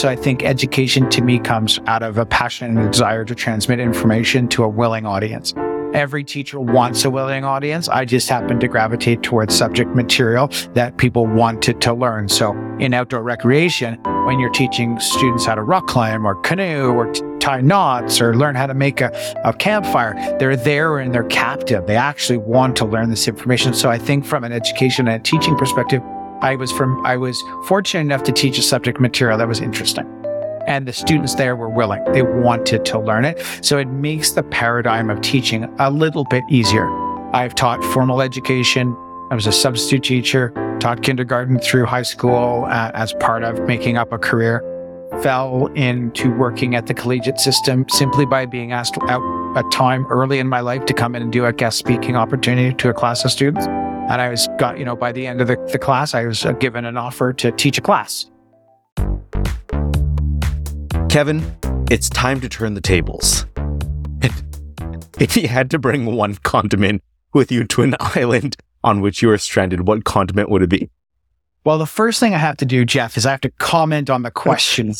So I think education to me comes out of a passion and desire to transmit information to a willing audience. Every teacher wants a willing audience. I just happen to gravitate towards subject material that people wanted to learn. So in outdoor recreation, when you're teaching students how to rock climb or canoe or t- tie knots or learn how to make a, a campfire, they're there and they're captive. They actually want to learn this information. So I think from an education and teaching perspective, I was from I was fortunate enough to teach a subject material that was interesting and the students there were willing. They wanted to learn it. So it makes the paradigm of teaching a little bit easier. I've taught formal education. I was a substitute teacher, taught kindergarten through high school uh, as part of making up a career. Fell into working at the collegiate system simply by being asked out a time early in my life to come in and do a guest speaking opportunity to a class of students. And I was got, you know, by the end of the, the class, I was uh, given an offer to teach a class. Kevin, it's time to turn the tables. If you had to bring one condiment with you to an island on which you were stranded, what condiment would it be? Well, the first thing I have to do, Jeff, is I have to comment on the question.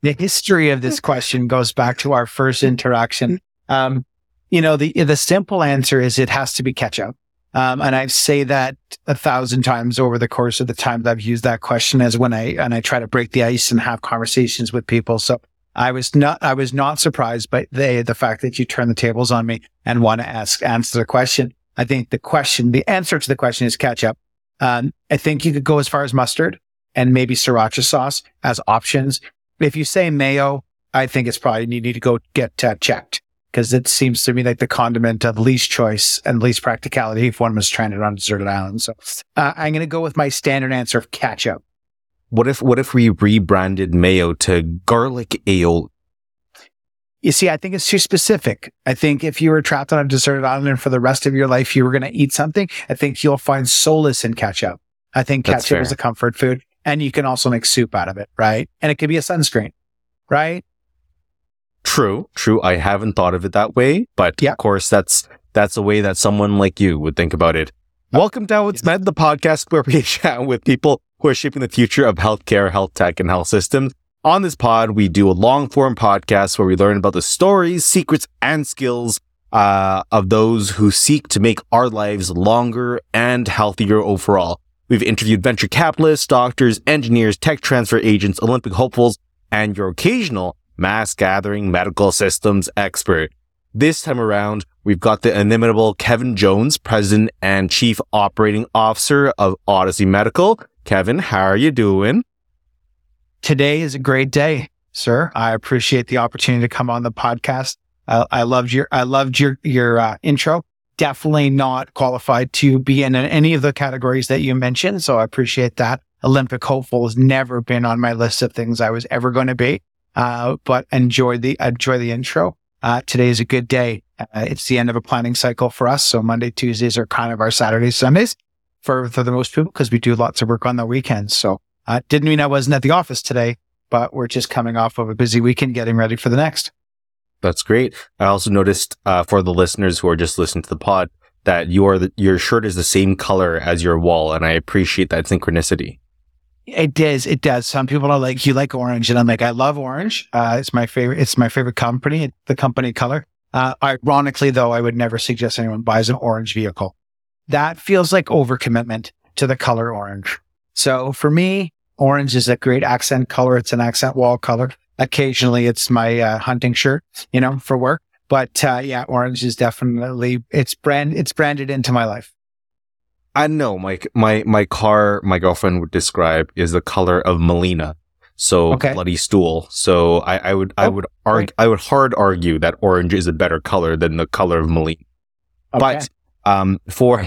the history of this question goes back to our first interaction. Um, you know, the the simple answer is it has to be ketchup. Um, and I say that a thousand times over the course of the time that I've used that question as when I, and I try to break the ice and have conversations with people. So I was not, I was not surprised by the, the fact that you turn the tables on me and want to ask, answer the question. I think the question, the answer to the question is ketchup. Um, I think you could go as far as mustard and maybe sriracha sauce as options. If you say mayo, I think it's probably you need to go get uh, checked because it seems to me like the condiment of least choice and least practicality if one was stranded on a deserted island. So uh, I'm going to go with my standard answer of ketchup. What if what if we rebranded mayo to garlic aioli? You see, I think it's too specific. I think if you were trapped on a deserted island and for the rest of your life you were going to eat something, I think you'll find solace in ketchup. I think That's ketchup fair. is a comfort food and you can also make soup out of it, right? And it could be a sunscreen, right? True, true. I haven't thought of it that way, but Yeah. of course, that's that's a way that someone like you would think about it. Welcome to It's Med, the podcast where we chat with people who are shaping the future of healthcare, health tech, and health systems. On this pod, we do a long form podcast where we learn about the stories, secrets, and skills uh, of those who seek to make our lives longer and healthier overall. We've interviewed venture capitalists, doctors, engineers, tech transfer agents, Olympic hopefuls, and your occasional mass gathering medical systems expert. This time around, we've got the inimitable Kevin Jones, President and Chief Operating Officer of Odyssey Medical. Kevin, how are you doing? Today is a great day, sir. I appreciate the opportunity to come on the podcast. I, I loved your, I loved your, your uh, intro. Definitely not qualified to be in any of the categories that you mentioned. So I appreciate that. Olympic hopeful has never been on my list of things I was ever going to be. Uh, but enjoy the, enjoy the intro. Uh, today is a good day. Uh, it's the end of a planning cycle for us. So Monday, Tuesdays are kind of our Saturdays, Sundays for, for the most people because we do lots of work on the weekends. So uh, didn't mean I wasn't at the office today, but we're just coming off of a busy weekend getting ready for the next. That's great. I also noticed uh, for the listeners who are just listening to the pod that your your shirt is the same color as your wall, and I appreciate that synchronicity. It does. It does. Some people are like, you like orange. And I'm like, I love orange. Uh, it's my favorite. It's my favorite company. The company color. Uh, ironically though, I would never suggest anyone buys an orange vehicle. That feels like overcommitment to the color orange. So for me, orange is a great accent color. It's an accent wall color. Occasionally it's my uh, hunting shirt, you know, for work. But uh, yeah, orange is definitely it's brand it's branded into my life. I know my my my car. My girlfriend would describe is the color of melena, so Okay. bloody stool. So I, I would I Oh, would argue I would hard argue that orange is a better color than the color of melena. But um, for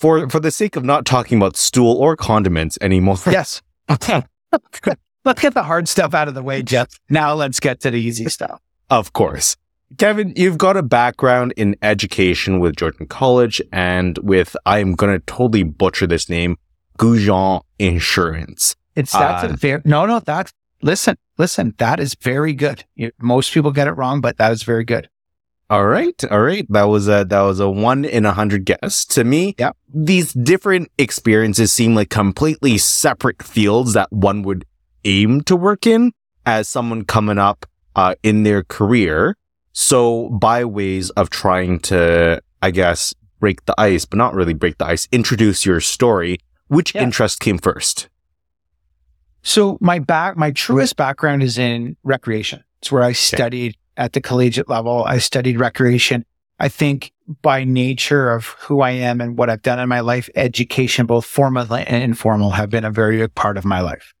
for for the sake of not talking about stool or condiments anymore, yes. Okay. let's get the hard stuff out of the way, Jeff. Now let's get to the easy stuff. Of course. Kevin, you've got a background in education with Georgian College and with, I'm going to totally butcher this name, Gougeon Insurance. It's that's Uh, a very no, no. That's listen, listen. That is very good. You, most people get it wrong, but that is very good. All right. All right. That was a, that was a one in a hundred guess. To me, Yep. these different experiences seem like completely separate fields that one would aim to work in as someone coming up uh, in their career. So by ways of trying to, I guess, break the ice, but not really break the ice, introduce your story, which yeah. interest came first? So my back, my truest background is in recreation. It's where I studied okay. at the collegiate level. I studied recreation. I think by nature of who I am and what I've done in my life, education, both formal and informal, have been a very big part of my life.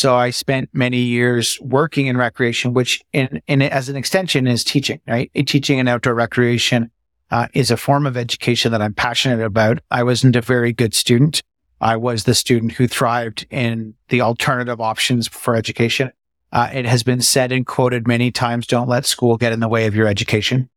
So I spent many years working in recreation, which in, in as an extension is teaching, right? Teaching in outdoor recreation uh, is a form of education that I'm passionate about. I wasn't a very good student. I was the student who thrived in the alternative options for education. Uh, it has been said and quoted many times, don't let school get in the way of your education.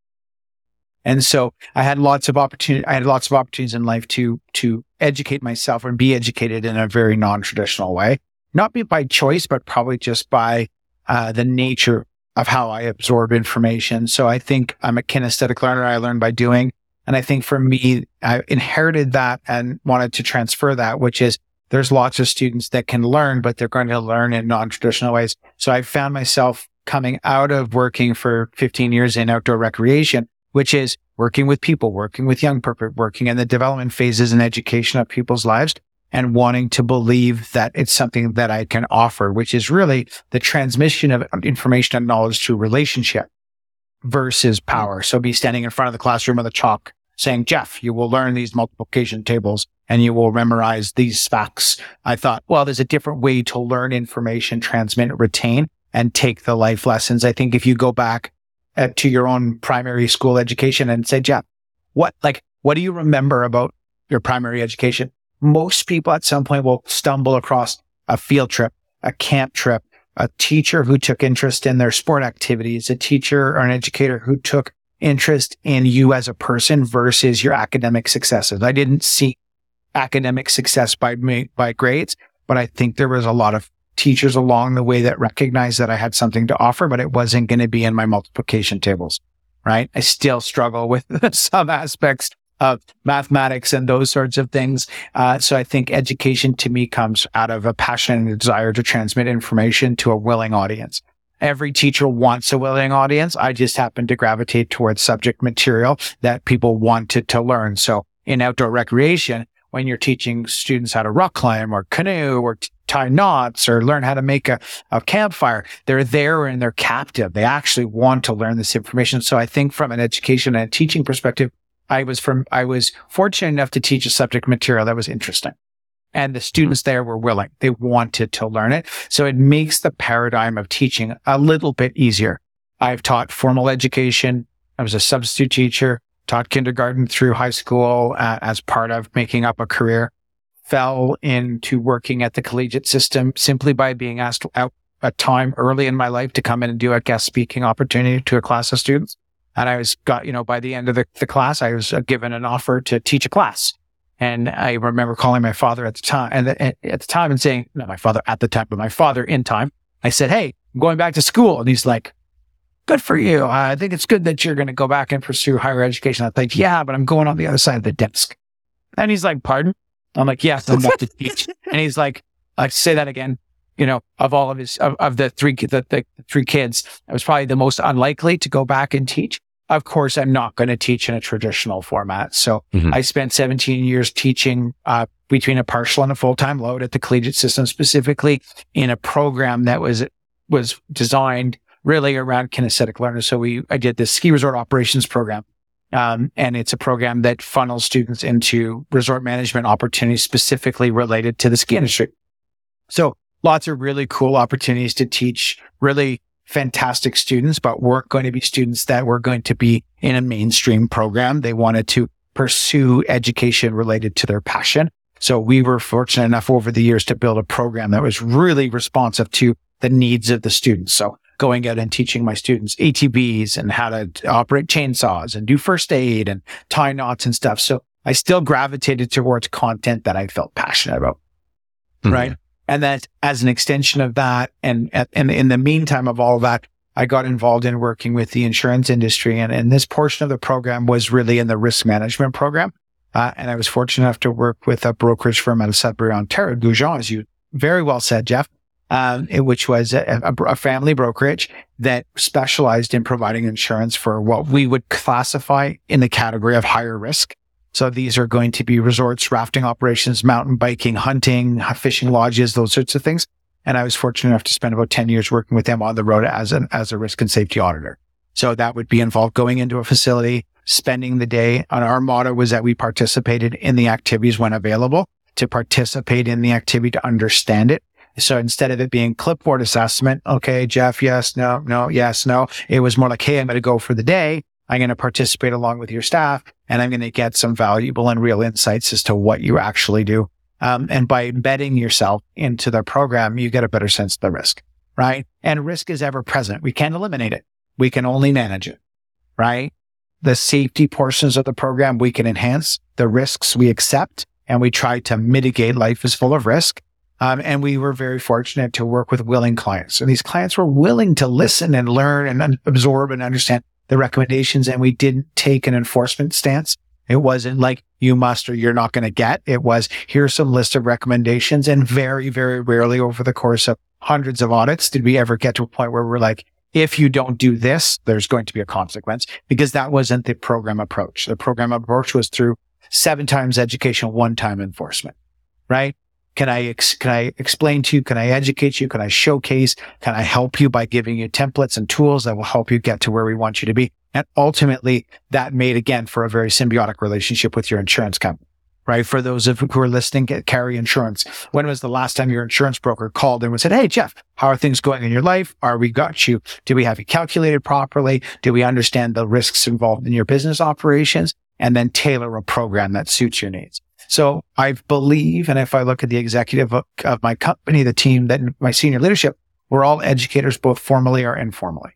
And so I had lots of opportunity. I had lots of opportunities in life to, to educate myself and be educated in a very non-traditional way, not be by choice, but probably just by, uh, the nature of how I absorb information. So I think I'm a kinesthetic learner. I learn by doing. And I think for me, I inherited that and wanted to transfer that, which is there's lots of students that can learn, but they're going to learn in non-traditional ways. So I found myself coming out of working for 15 years in outdoor recreation which is working with people, working with young people, working in the development phases and education of people's lives and wanting to believe that it's something that I can offer, which is really the transmission of information and knowledge through relationship versus power. So be standing in front of the classroom with a chalk saying, Jeff, you will learn these multiplication tables and you will memorize these facts. I thought, well, there's a different way to learn information, transmit, retain and take the life lessons. I think if you go back uh, to your own primary school education and say, Jeff, what, like, what do you remember about your primary education? Most people at some point will stumble across a field trip, a camp trip, a teacher who took interest in their sport activities, a teacher or an educator who took interest in you as a person versus your academic successes. I didn't see academic success by me, by grades, but I think there was a lot of teachers along the way that recognized that I had something to offer, but it wasn't going to be in my multiplication tables, right? I still struggle with some aspects of mathematics and those sorts of things. Uh, so I think education to me comes out of a passion and a desire to transmit information to a willing audience. Every teacher wants a willing audience. I just happen to gravitate towards subject material that people wanted to learn. So in outdoor recreation, when you're teaching students how to rock climb or canoe or t- tie knots or learn how to make a, a campfire. They're there and they're captive. They actually want to learn this information. So I think from an education and teaching perspective, I was from, I was fortunate enough to teach a subject material that was interesting. And the students there were willing. They wanted to learn it. So it makes the paradigm of teaching a little bit easier. I've taught formal education. I was a substitute teacher, taught kindergarten through high school uh, as part of making up a career fell into working at the collegiate system simply by being asked out a time early in my life to come in and do a guest speaking opportunity to a class of students. And I was got, you know, by the end of the, the class, I was uh, given an offer to teach a class. And I remember calling my father at the time and the, at the time and saying, not my father at the time, but my father in time. I said, Hey, I'm going back to school. And he's like, good for you. I think it's good that you're going to go back and pursue higher education. I think, yeah, but I'm going on the other side of the desk. And he's like, pardon? I'm like, yes, I'm about to teach. And he's like, I say that again. You know, of all of his, of, of the three, the, the three kids, I was probably the most unlikely to go back and teach. Of course, I'm not going to teach in a traditional format. So mm-hmm. I spent 17 years teaching, uh, between a partial and a full-time load at the collegiate system, specifically in a program that was, was designed really around kinesthetic learners. So we, I did this ski resort operations program um, and it's a program that funnels students into resort management opportunities specifically related to the ski industry. So lots of really cool opportunities to teach really fantastic students, but weren't going to be students that were going to be in a mainstream program. They wanted to pursue education related to their passion. So we were fortunate enough over the years to build a program that was really responsive to the needs of the students. So going out and teaching my students ATVs and how to operate chainsaws and do first aid and tie knots and stuff. So I still gravitated towards content that I felt passionate about. Mm-hmm. Right. And that as an extension of that and, and in the meantime of all of that, I got involved in working with the insurance industry. And, and this portion of the program was really in the risk management program. Uh, and I was fortunate enough to work with a brokerage firm out of Sudbury, Ontario, Gougeon, as you very well said, Jeff, um, which was a, a, a, family brokerage that specialized in providing insurance for what we would classify in the category of higher risk. So these are going to be resorts, rafting operations, mountain biking, hunting, fishing lodges, those sorts of things. And I was fortunate enough to spend about 10 years working with them on the road as an, as a risk and safety auditor. So that would be involved going into a facility, spending the day. And our motto was that we participated in the activities when available to participate in the activity to understand it. So instead of it being clipboard assessment, okay, Jeff, yes, no, no, yes, no, it was more like, Hey, I'm going to go for the day. I'm going to participate along with your staff and I'm going to get some valuable and real insights as to what you actually do. Um, and by embedding yourself into the program, you get a better sense of the risk, right? And risk is ever present. We can't eliminate it. We can only manage it, right? The safety portions of the program we can enhance. The risks we accept and we try to mitigate. Life is full of risk. Um, and we were very fortunate to work with willing clients. And these clients were willing to listen and learn and un- absorb and understand the recommendations. And we didn't take an enforcement stance. It wasn't like you must or you're not going to get. It was here's some list of recommendations. And very, very rarely over the course of hundreds of audits did we ever get to a point where we're like, if you don't do this, there's going to be a consequence because that wasn't the program approach. The program approach was through seven times education, one time enforcement, right? Can I, ex- can I explain to you? Can I educate you? Can I showcase? Can I help you by giving you templates and tools that will help you get to where we want you to be? And ultimately that made again for a very symbiotic relationship with your insurance company right? For those of you who are listening, carry insurance. When was the last time your insurance broker called and said, Hey, Jeff, how are things going in your life? Are we got you? Do we have you calculated properly? Do we understand the risks involved in your business operations? And then tailor a program that suits your needs. So I believe, and if I look at the executive of, of my company, the team that my senior leadership, we're all educators, both formally or informally.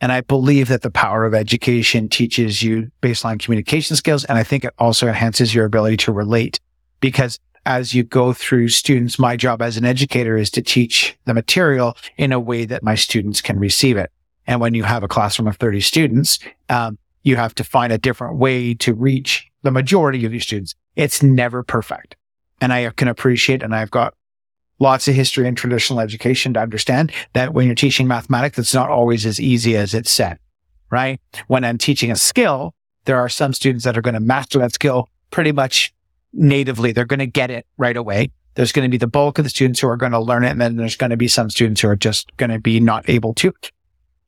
And I believe that the power of education teaches you baseline communication skills. And I think it also enhances your ability to relate because as you go through students, my job as an educator is to teach the material in a way that my students can receive it. And when you have a classroom of 30 students, um, you have to find a different way to reach the majority of your students. It's never perfect. And I can appreciate, and I've got lots of history and traditional education to understand that when you're teaching mathematics, it's not always as easy as it's said, right? When I'm teaching a skill, there are some students that are going to master that skill pretty much natively. They're going to get it right away. There's going to be the bulk of the students who are going to learn it. And then there's going to be some students who are just going to be not able to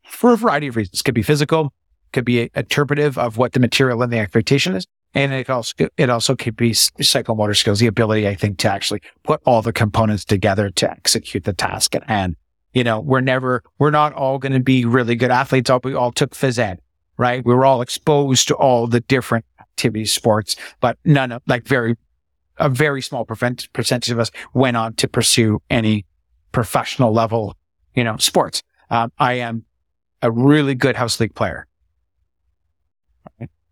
for a variety of reasons. It could be physical, could be interpretive of what the material and the expectation is. And it also, it also could be psychomotor skills, the ability, I think, to actually put all the components together to execute the task at hand. You know, we're never, we're not all going to be really good athletes. We all took phys ed, right? We were all exposed to all the different activities, sports, but none of like very, a very small percentage of us went on to pursue any professional level, you know, sports. Um, I am a really good house league player.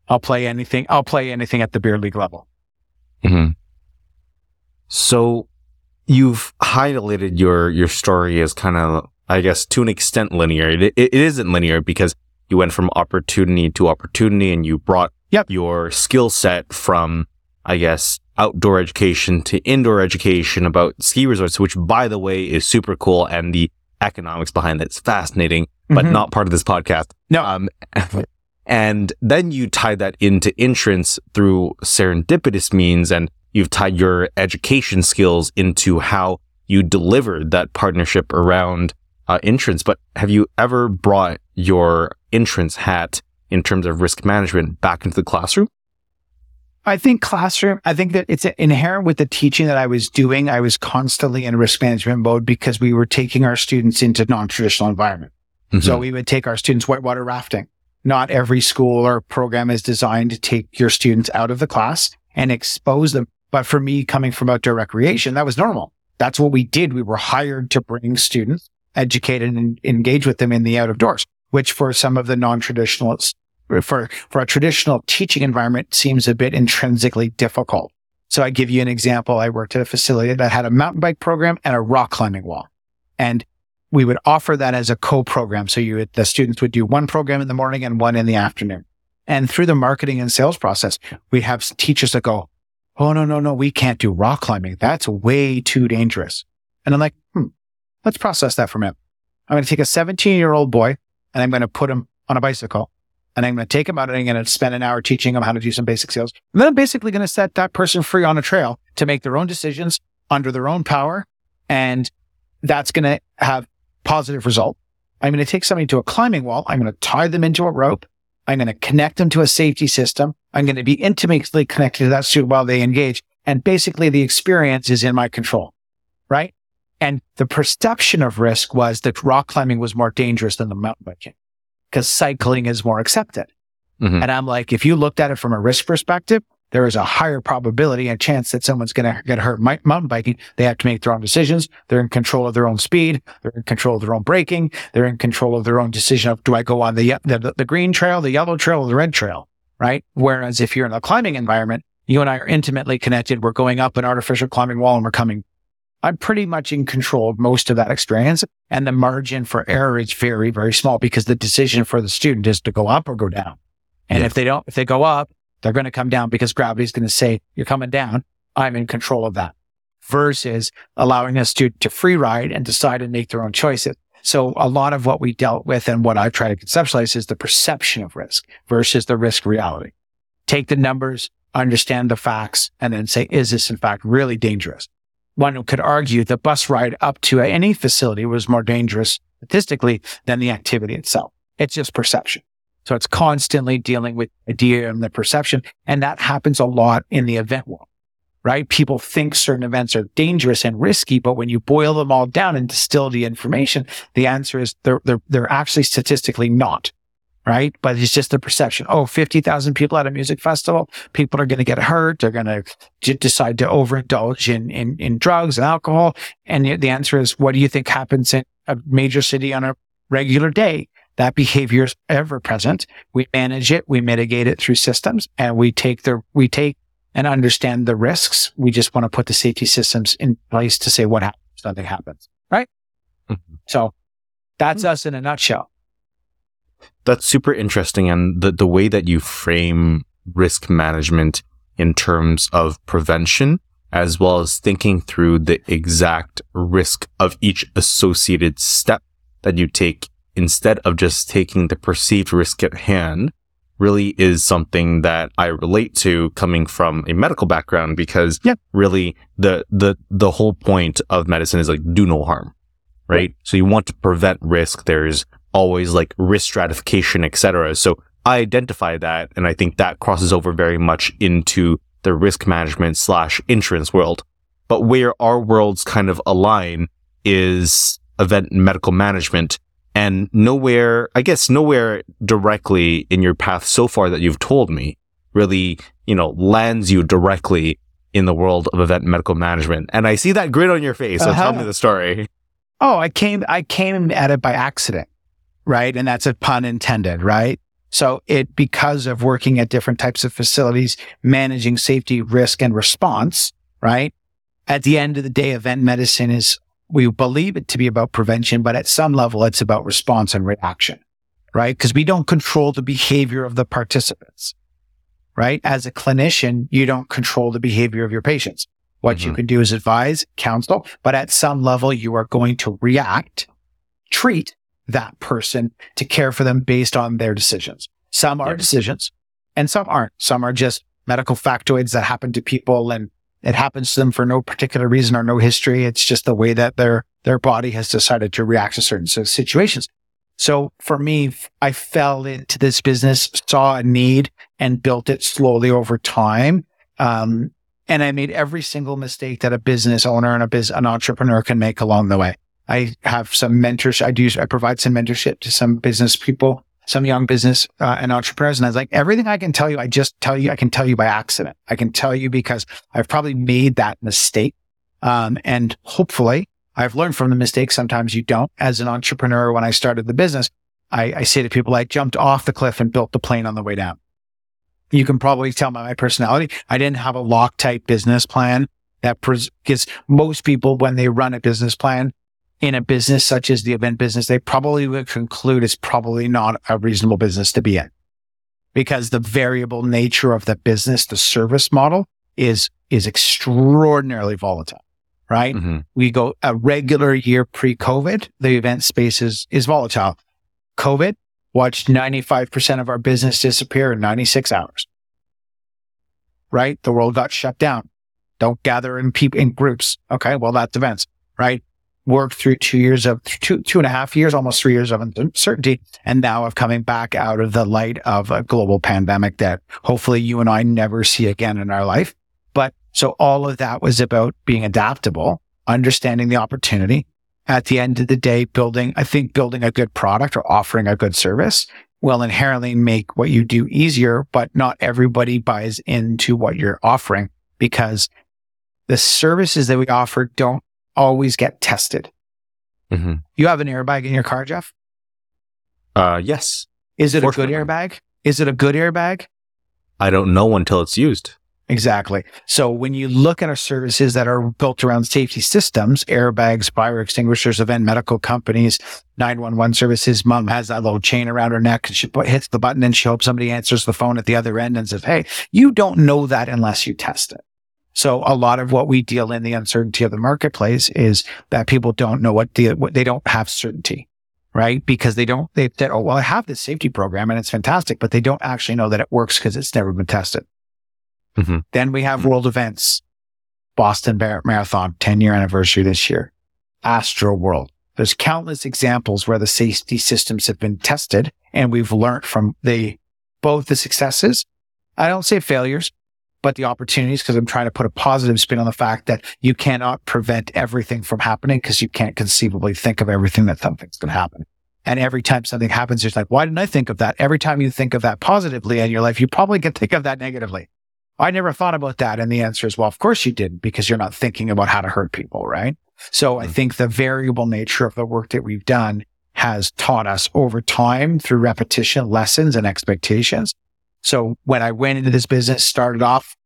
I'll play anything. I'll play anything at the beer league level. Mm-hmm. So you've highlighted your your story as kind of, I guess, to an extent linear. It, it, it isn't linear because you went from opportunity to opportunity, and you brought yep. your skill set from, I guess, outdoor education to indoor education about ski resorts, which, by the way, is super cool, and the economics behind that is fascinating, but mm-hmm. not part of this podcast. No. Um, And then you tie that into entrance through serendipitous means and you've tied your education skills into how you delivered that partnership around uh, insurance. But have you ever brought your entrance hat in terms of risk management back into the classroom? I think classroom, I think that it's inherent with the teaching that I was doing. I was constantly in risk management mode because we were taking our students into non-traditional environment. Mm-hmm. So we would take our students whitewater rafting not every school or program is designed to take your students out of the class and expose them. But for me, coming from outdoor recreation, that was normal. That's what we did. We were hired to bring students, educate and engage with them in the out of doors, which for some of the non-traditionalists, for, for a traditional teaching environment seems a bit intrinsically difficult. So I give you an example. I worked at a facility that had a mountain bike program and a rock climbing wall. And we would offer that as a co-program. So you, the students would do one program in the morning and one in the afternoon. And through the marketing and sales process, we have teachers that go, Oh, no, no, no, we can't do rock climbing. That's way too dangerous. And I'm like, hmm, Let's process that for a minute. I'm going to take a 17 year old boy and I'm going to put him on a bicycle and I'm going to take him out and I'm going to spend an hour teaching him how to do some basic skills. And then I'm basically going to set that person free on a trail to make their own decisions under their own power. And that's going to have positive result. I'm going to take somebody to a climbing wall. I'm going to tie them into a rope. I'm going to connect them to a safety system. I'm going to be intimately connected to that student while they engage. And basically the experience is in my control, right? And the perception of risk was that rock climbing was more dangerous than the mountain biking because cycling is more accepted. Mm-hmm. And I'm like, if you looked at it from a risk perspective, there is a higher probability and chance that someone's going to get hurt mountain biking. They have to make their own decisions. They're in control of their own speed. They're in control of their own braking. They're in control of their own decision of do I go on the, the, the green trail, the yellow trail, or the red trail, right? Whereas if you're in a climbing environment, you and I are intimately connected. We're going up an artificial climbing wall and we're coming. I'm pretty much in control of most of that experience. And the margin for error is very, very small because the decision for the student is to go up or go down. And yeah. if they don't, if they go up, they're going to come down because gravity is going to say, you're coming down. I'm in control of that versus allowing a student to free ride and decide and make their own choices. So a lot of what we dealt with and what I try to conceptualize is the perception of risk versus the risk reality. Take the numbers, understand the facts, and then say, is this in fact really dangerous? One could argue the bus ride up to any facility was more dangerous statistically than the activity itself. It's just perception. So it's constantly dealing with idea and the perception. And that happens a lot in the event world, right? People think certain events are dangerous and risky, but when you boil them all down and distill the information, the answer is they're, they're, they're actually statistically not. Right. But it's just the perception. Oh, 50,000 people at a music festival. People are going to get hurt. They're going to j- decide to overindulge in, in, in drugs and alcohol. And the answer is, what do you think happens in a major city on a regular day? That behavior is ever present. We manage it, we mitigate it through systems and we take the, we take and understand the risks. We just want to put the safety systems in place to say what happens, nothing happens. Right. Mm-hmm. So that's us in a nutshell. That's super interesting. And the, the way that you frame risk management in terms of prevention, as well as thinking through the exact risk of each associated step that you take instead of just taking the perceived risk at hand really is something that I relate to coming from a medical background because yeah. really the, the, the whole point of medicine is like do no harm, right? right. So you want to prevent risk. There's always like risk stratification, etc. So I identify that. And I think that crosses over very much into the risk management slash insurance world. But where our worlds kind of align is event medical management and nowhere, I guess nowhere directly in your path so far that you've told me really, you know, lands you directly in the world of event medical management. And I see that grin on your face. So uh-huh. tell me the story. Oh, I came, I came at it by accident, right? And that's a pun intended, right? So it, because of working at different types of facilities, managing safety, risk and response, right? At the end of the day, event medicine is we believe it to be about prevention, but at some level, it's about response and reaction, right? Because we don't control the behavior of the participants, right? As a clinician, you don't control the behavior of your patients. What mm-hmm. you can do is advise, counsel, but at some level, you are going to react, treat that person to care for them based on their decisions. Some are decisions and some aren't. Some are just medical factoids that happen to people and it happens to them for no particular reason or no history. It's just the way that their, their body has decided to react to certain situations. So for me, I fell into this business, saw a need and built it slowly over time. Um, and I made every single mistake that a business owner and a business, an entrepreneur can make along the way. I have some mentors. I do, I provide some mentorship to some business people some young business uh, and entrepreneurs. And I was like, everything I can tell you, I just tell you, I can tell you by accident. I can tell you because I've probably made that mistake. Um, and hopefully I've learned from the mistake. Sometimes you don't. As an entrepreneur, when I started the business, I, I say to people, I jumped off the cliff and built the plane on the way down. You can probably tell by my personality. I didn't have a Loctite business plan that because most people, when they run a business plan, in a business such as the event business, they probably would conclude it's probably not a reasonable business to be in because the variable nature of the business, the service model is, is extraordinarily volatile. right? hmm We go a regular year pre COVID, the event space is, is volatile. COVID watched 95% of our business disappear in 96 hours, right? The world got shut down. Don't gather in people in groups. Okay. Well, that's events, right? Worked through two years of two, two and a half years, almost three years of uncertainty. And now of coming back out of the light of a global pandemic that hopefully you and I never see again in our life. But so all of that was about being adaptable, understanding the opportunity. At the end of the day, building, I think building a good product or offering a good service will inherently make what you do easier, but not everybody buys into what you're offering because the services that we offer don't always get tested. hmm You have an airbag in your car, Jeff? Uh, yes. Is it a good airbag? Is it a good airbag? I don't know until it's used. Exactly. So when you look at our services that are built around safety systems, airbags, fire extinguishers, event medical companies, 911 services, mom has that little chain around her neck and she put, hits the button and she hopes somebody answers the phone at the other end and says, Hey, you don't know that unless you test it. So a lot of what we deal in the uncertainty of the marketplace is that people don't know what, the, what they don't have certainty, right? Because they don't, they said, Oh, well, I have this safety program and it's fantastic, but they don't actually know that it works because it's never been tested. Mhm. Then we have world events, Boston Marathon, 10 year anniversary this year, Astroworld. There's countless examples where the safety systems have been tested and we've learned from the, both the successes. I don't say failures, but the opportunities because I'm trying to put a positive spin on the fact that you cannot prevent everything from happening because you can't conceivably think of everything that something's going to happen. And every time something happens, it's like, why didn't I think of that? Every time you think of that positively in your life, you probably can think of that negatively. I never thought about that. And the answer is, well, of course you didn't because you're not thinking about how to hurt people, right? So I Mhm. think the variable nature of the work that we've done has taught us over time through repetition, lessons and expectations. So when I went into this business, started off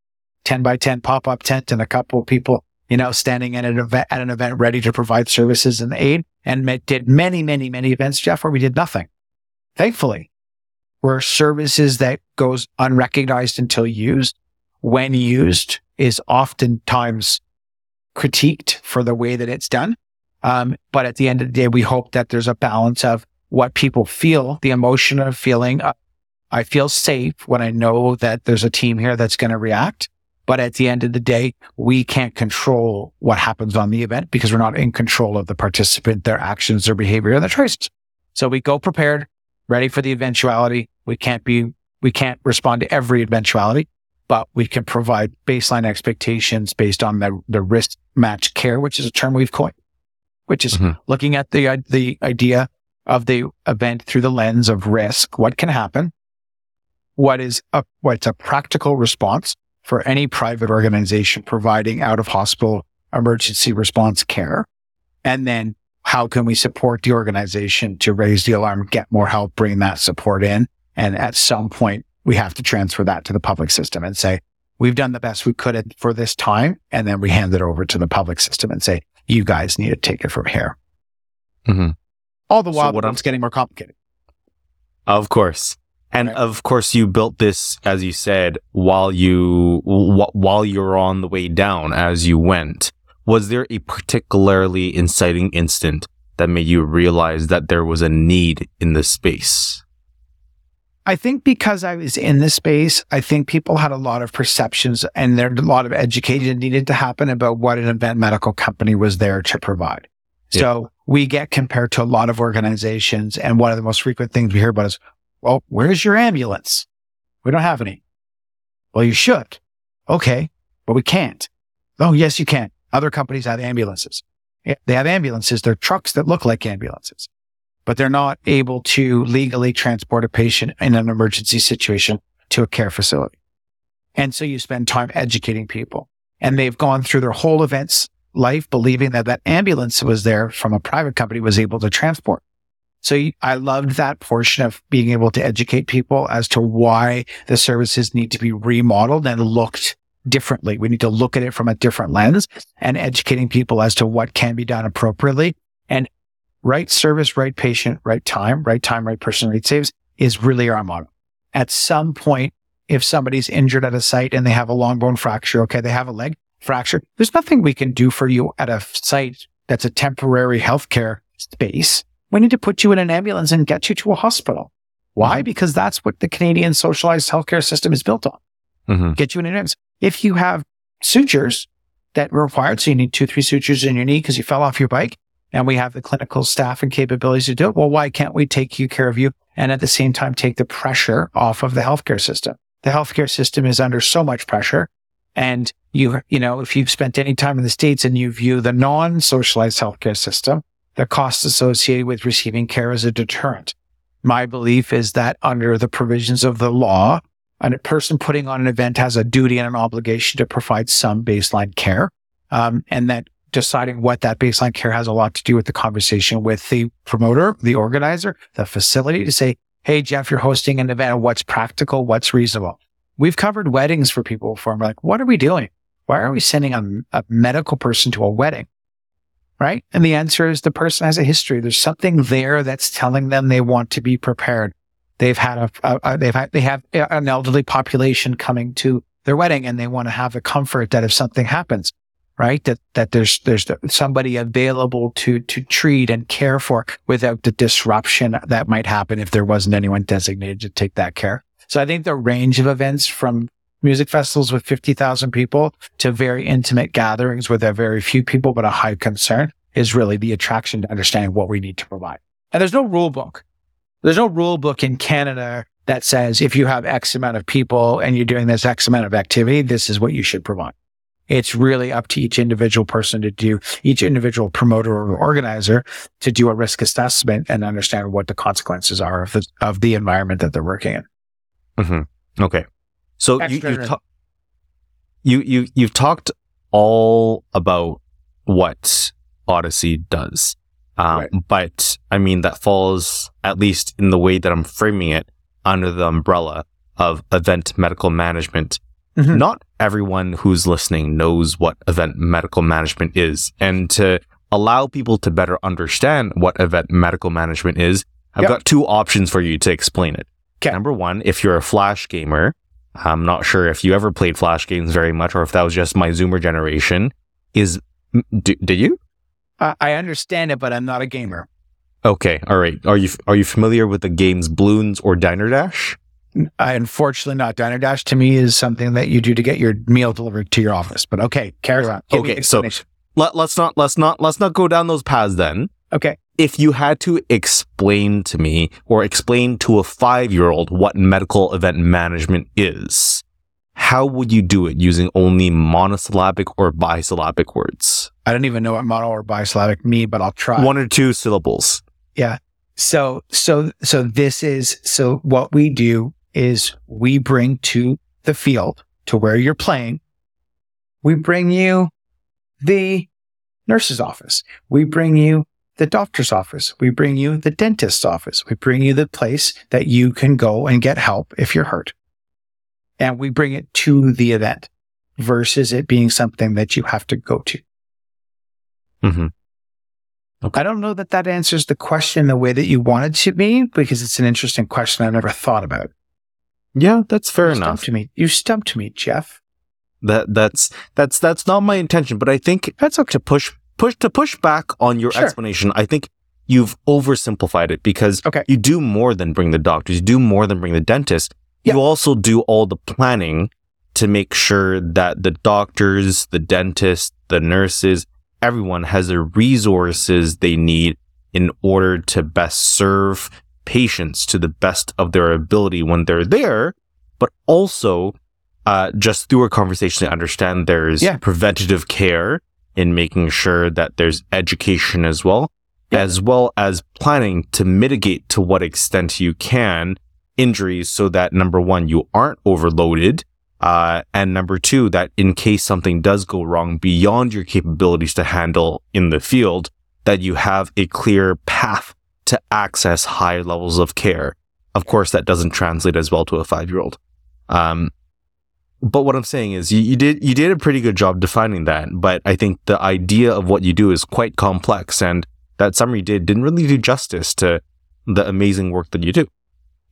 10 by 10 pop up tent and a couple of people, you know, standing at an event, at an event ready to provide services and aid and did many, many, many events, Jeff, where we did nothing. Thankfully, where services that goes unrecognized until used when used is oftentimes critiqued for the way that it's done. Um, but at the end of the day, we hope that there's a balance of what people feel, the emotion of feeling, uh, I feel safe when I know that there's a team here that's going to react. But at the end of the day, we can't control what happens on the event because we're not in control of the participant, their actions, their behavior, and their choices. So we go prepared, ready for the eventuality. We can't be, we can't respond to every eventuality, but we can provide baseline expectations based on the, the risk match care, which is a term we've coined, which is Mhm. looking at the, the idea of the event through the lens of risk. What can happen? What is a, what's a practical response for any private organization providing out of hospital emergency response care? And then how can we support the organization to raise the alarm, get more help, bring that support in? And at some point, we have to transfer that to the public system and say, we've done the best we could for this time. And then we hand it over to the public system and say, you guys need to take it from here. Mhm. All the So while, what I'm- it's getting more complicated. Of course. And Right. of course, you built this, as you said, while you wh- while you were on the way down as you went. Was there a particularly inciting instant that made you realize that there was a need in this space? I think because I was in this space, I think people had a lot of perceptions and there a lot of education needed to happen about what an event medical company was there to provide. Yeah. So we get compared to a lot of organizations. And one of the most frequent things we hear about is, well, where's your ambulance? We don't have any. Well, you should. Okay, but we can't. Oh, yes, you can. Other companies have ambulances. They have ambulances. They're trucks that look like ambulances but they're not able to legally transport a patient in an emergency situation to a care facility. And so you spend time educating people and they've gone through their whole events life believing that that ambulance was there from a private company was able to transport. So I loved that portion of being able to educate people as to why the services need to be remodeled and looked differently. We need to look at it from a different lens and educating people as to what can be done appropriately and right service, right patient, right time, right time, right person, right saves is really our motto. At some point, if somebody's injured at a site and they have a long bone fracture, okay, they have a leg, fracture. There's nothing we can do for you at a site that's a temporary healthcare space. We need to put you in an ambulance and get you to a hospital. Why? Mhm. Because that's what the Canadian socialized healthcare system is built on. Mm-hmm. Get you in an ambulance. If you have sutures that are required, so you need two, three sutures in your knee because you fell off your bike, and we have the clinical staff and capabilities to do it. Well, why can't we take you care of you and at the same time take the pressure off of the healthcare system? The healthcare system is under so much pressure. And you, you know, if you've spent any time in the States and you view the non-socialized healthcare system, the costs associated with receiving care as a deterrent. My belief is that under the provisions of the law, a person putting on an event has a duty and an obligation to provide some baseline care. Um, and that deciding what that baseline care has a lot to do with the conversation with the promoter, the organizer, the facility to say, Hey, Jeff, you're hosting an event. What's practical? What's reasonable? We've covered weddings for people before. And we're like, what are we doing? Why are we sending a, a medical person to a wedding? Right. And the answer is the person has a history. There's something there that's telling them they want to be prepared. They've had a, a, a they've had, they have an elderly population coming to their wedding and they want to have the comfort that if something happens, right, that, that there's, there's somebody available to, to treat and care for without the disruption that might happen if there wasn't anyone designated to take that care. So I think the range of events from music festivals with 50,000 people to very intimate gatherings with a very few people, but a high concern is really the attraction to understanding what we need to provide. And there's no rule book. There's no rule book in Canada that says if you have X amount of people and you're doing this X amount of activity, this is what you should provide. It's really up to each individual person to do, each individual promoter or organizer to do a risk assessment and understand what the consequences are of the, of the environment that they're working in. Mm-hmm. Okay. So you, Extra- you, ta- you, you, you've talked all about what Odyssey does. Um, Right. but I mean, that falls, at least in the way that I'm framing it, under the umbrella of event medical management. Mhm. Not everyone who's listening knows what event medical management is. And to allow people to better understand what event medical management is, I've Yep. got two options for you to explain it. Number one, if you're a Flash gamer, I'm not sure if you ever played Flash games very much or if that was just my Zoomer generation, is, m- d- did you? I I understand it, but I'm not a gamer. Okay, all right. Are you are you familiar with the games Bloons or Diner Dash? I unfortunately not. Diner Dash to me is something that you do to get your meal delivered to your office. But okay, carry on. Give Okay, so- Let, let's not let's not let's not go down those paths then. okay, If you had to explain to me or explain to a 5-year-old what medical event management is, how would you do it using only monosyllabic or bisyllabic words? I don't even know what mono or bisyllabic mean, but I'll try. One or two syllables. Yeah. So, so, so this is, so what we do is we bring to the field to where you're playing. We bring you the nurse's office. We bring you the doctor's office. We bring you the dentist's office. We bring you the place that you can go and get help if you're hurt. And we bring it to the event versus it being something that you have to go to. Mm-hmm. Okay. I don't know that that answers the question the way that you wanted to be because it's an interesting question I've never thought about. Yeah, that's fair you enough. Stumped me. You stumped me, Jeff. That that's that's that's not my intention, but I think That's okay. to push push to push back on your Sure. explanation, I think you've oversimplified it because Okay. you do more than bring the doctors, you do more than bring the dentist. Yeah. You also do all the planning to make sure that the doctors, the dentists, the nurses, everyone has the resources they need in order to best serve patients to the best of their ability when they're there, but also uh, just through a conversation to understand there's Yeah. preventative care in making sure that there's education as well, Yeah. as well as planning to mitigate to what extent you can injuries so that number one, you aren't overloaded. Uh, and number two, that in case something does go wrong beyond your capabilities to handle in the field, that you have a clear path to access high levels of care. Of course, that doesn't translate as well to a five year old. Um, but what I'm saying is you, you did, you did a pretty good job defining that. But I think the idea of what you do is quite complex and that summary did, didn't really do justice to the amazing work that you do.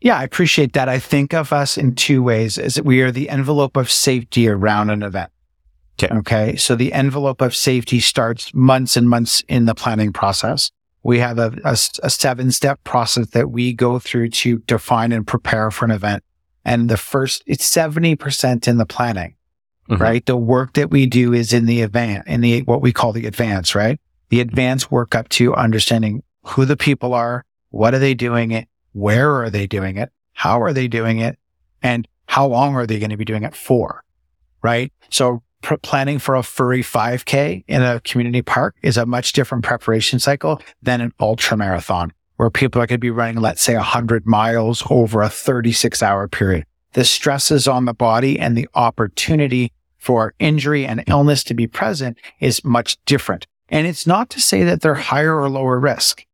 Yeah, I appreciate that. I think of us in two ways: is that we are the envelope of safety around an event. Okay. Okay. So the envelope of safety starts months and months in the planning process. We have a, a, a seven step process that we go through to define and prepare for an event. And the first, it's 70% in the planning, Mhm. right? The work that we do is in the event, in the, what we call the advance, right? The advance work up to understanding who the people are, what are they doing it, where are they doing it, how are they doing it, and how long are they going to be doing it for, right? So pr- planning for a furry 5K in a community park is a much different preparation cycle than an ultra marathon where people are going to be running, let's say 100 miles over a 36 hour period. The stresses on the body and the opportunity for injury and illness to be present is much different. And it's not to say that they're higher or lower risk.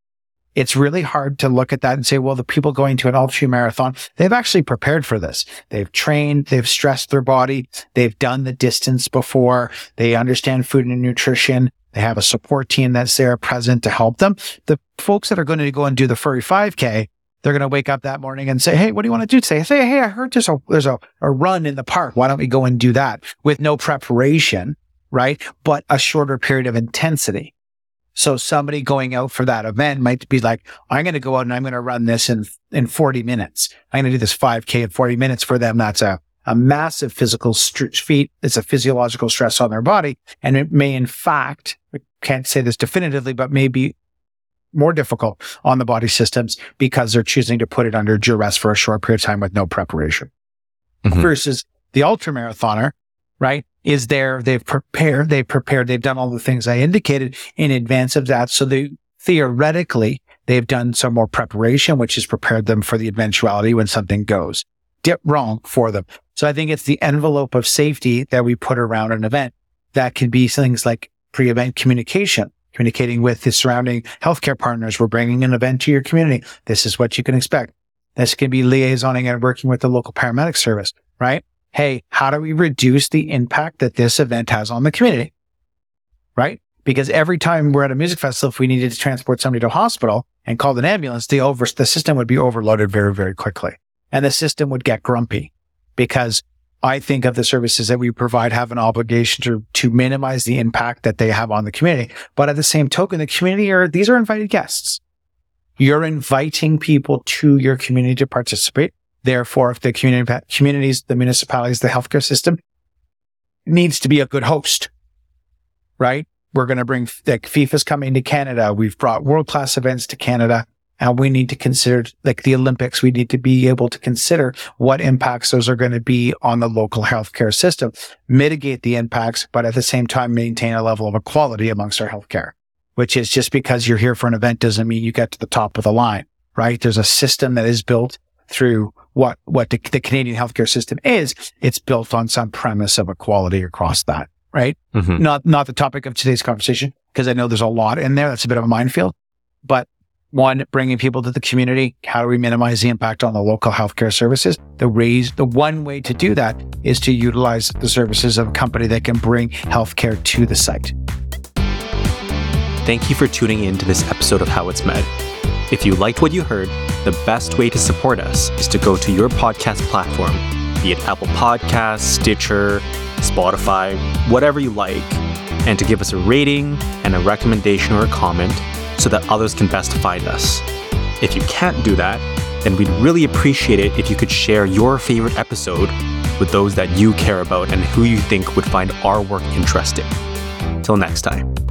It's really hard to look at that and say, well, the people going to an ultra marathon, they've actually prepared for this. They've trained, they've stressed their body, they've done the distance before, they understand food and nutrition, they have a support team that's there present to help them. The folks that are going to go and do the furry 5K, they're going to wake up that morning and say, Hey, what do you want to do today? I Say, Hey, I heard there's a, there's a, a run in the park. Why don't we go and do that with no preparation, right? But a shorter period of intensity. So somebody going out for that event might be like, I'm going to go out and I'm going to run this in, in 40 minutes. I'm going to do this 5K in 40 minutes for them. That's a, a massive physical st- feat. It's a physiological stress on their body. And it may, in fact, can't say this definitively, but may be more difficult on the body systems because they're choosing to put it under duress for a short period of time with no preparation Mhm. versus the ultra marathoner, right? Is there, they've prepared, they've prepared, they've done all the things I indicated in advance of that. So they theoretically, they've done some more preparation, which has prepared them for the eventuality when something goes dip wrong for them. So I think it's the envelope of safety that we put around an event that can be things like pre-event communication, communicating with the surrounding healthcare partners. We're bringing an event to your community. This is what you can expect. This can be liaisoning and working with the local paramedic service, right? Hey, how do we reduce the impact that this event has on the community? Right? Because every time we're at a music festival, if we needed to transport somebody to a hospital and called an ambulance, the over, the system would be overloaded very, very quickly. And the system would get grumpy because I think of the services that we provide have an obligation to, to minimize the impact that they have on the community. But at the same token, the community are, these are invited guests. You're inviting people to your community to participate. Therefore, if the community, communities, the municipalities, the healthcare system needs to be a good host, right? We're going to bring, like FIFA's coming to Canada. We've brought world class events to Canada. And we need to consider, like the Olympics, we need to be able to consider what impacts those are going to be on the local healthcare system, mitigate the impacts, but at the same time, maintain a level of equality amongst our healthcare, which is just because you're here for an event doesn't mean you get to the top of the line, right? There's a system that is built through what, what the, the Canadian healthcare system is. It's built on some premise of equality across that, right? Mhm. Not, not the topic of today's conversation, because I know there's a lot in there. That's a bit of a minefield, but one, bringing people to the community. How do we minimize the impact on the local healthcare services? The raise, the one way to do that is to utilize the services of a company that can bring healthcare to the site. Thank you for tuning in to this episode of How It's Med. If you liked what you heard, the best way to support us is to go to your podcast platform, be it Apple Podcasts, Stitcher, Spotify, whatever you like, and to give us a rating and a recommendation or a comment so that others can best find us. If you can't do that, then we'd really appreciate it if you could share your favorite episode with those that you care about and who you think would find our work interesting. Till next time.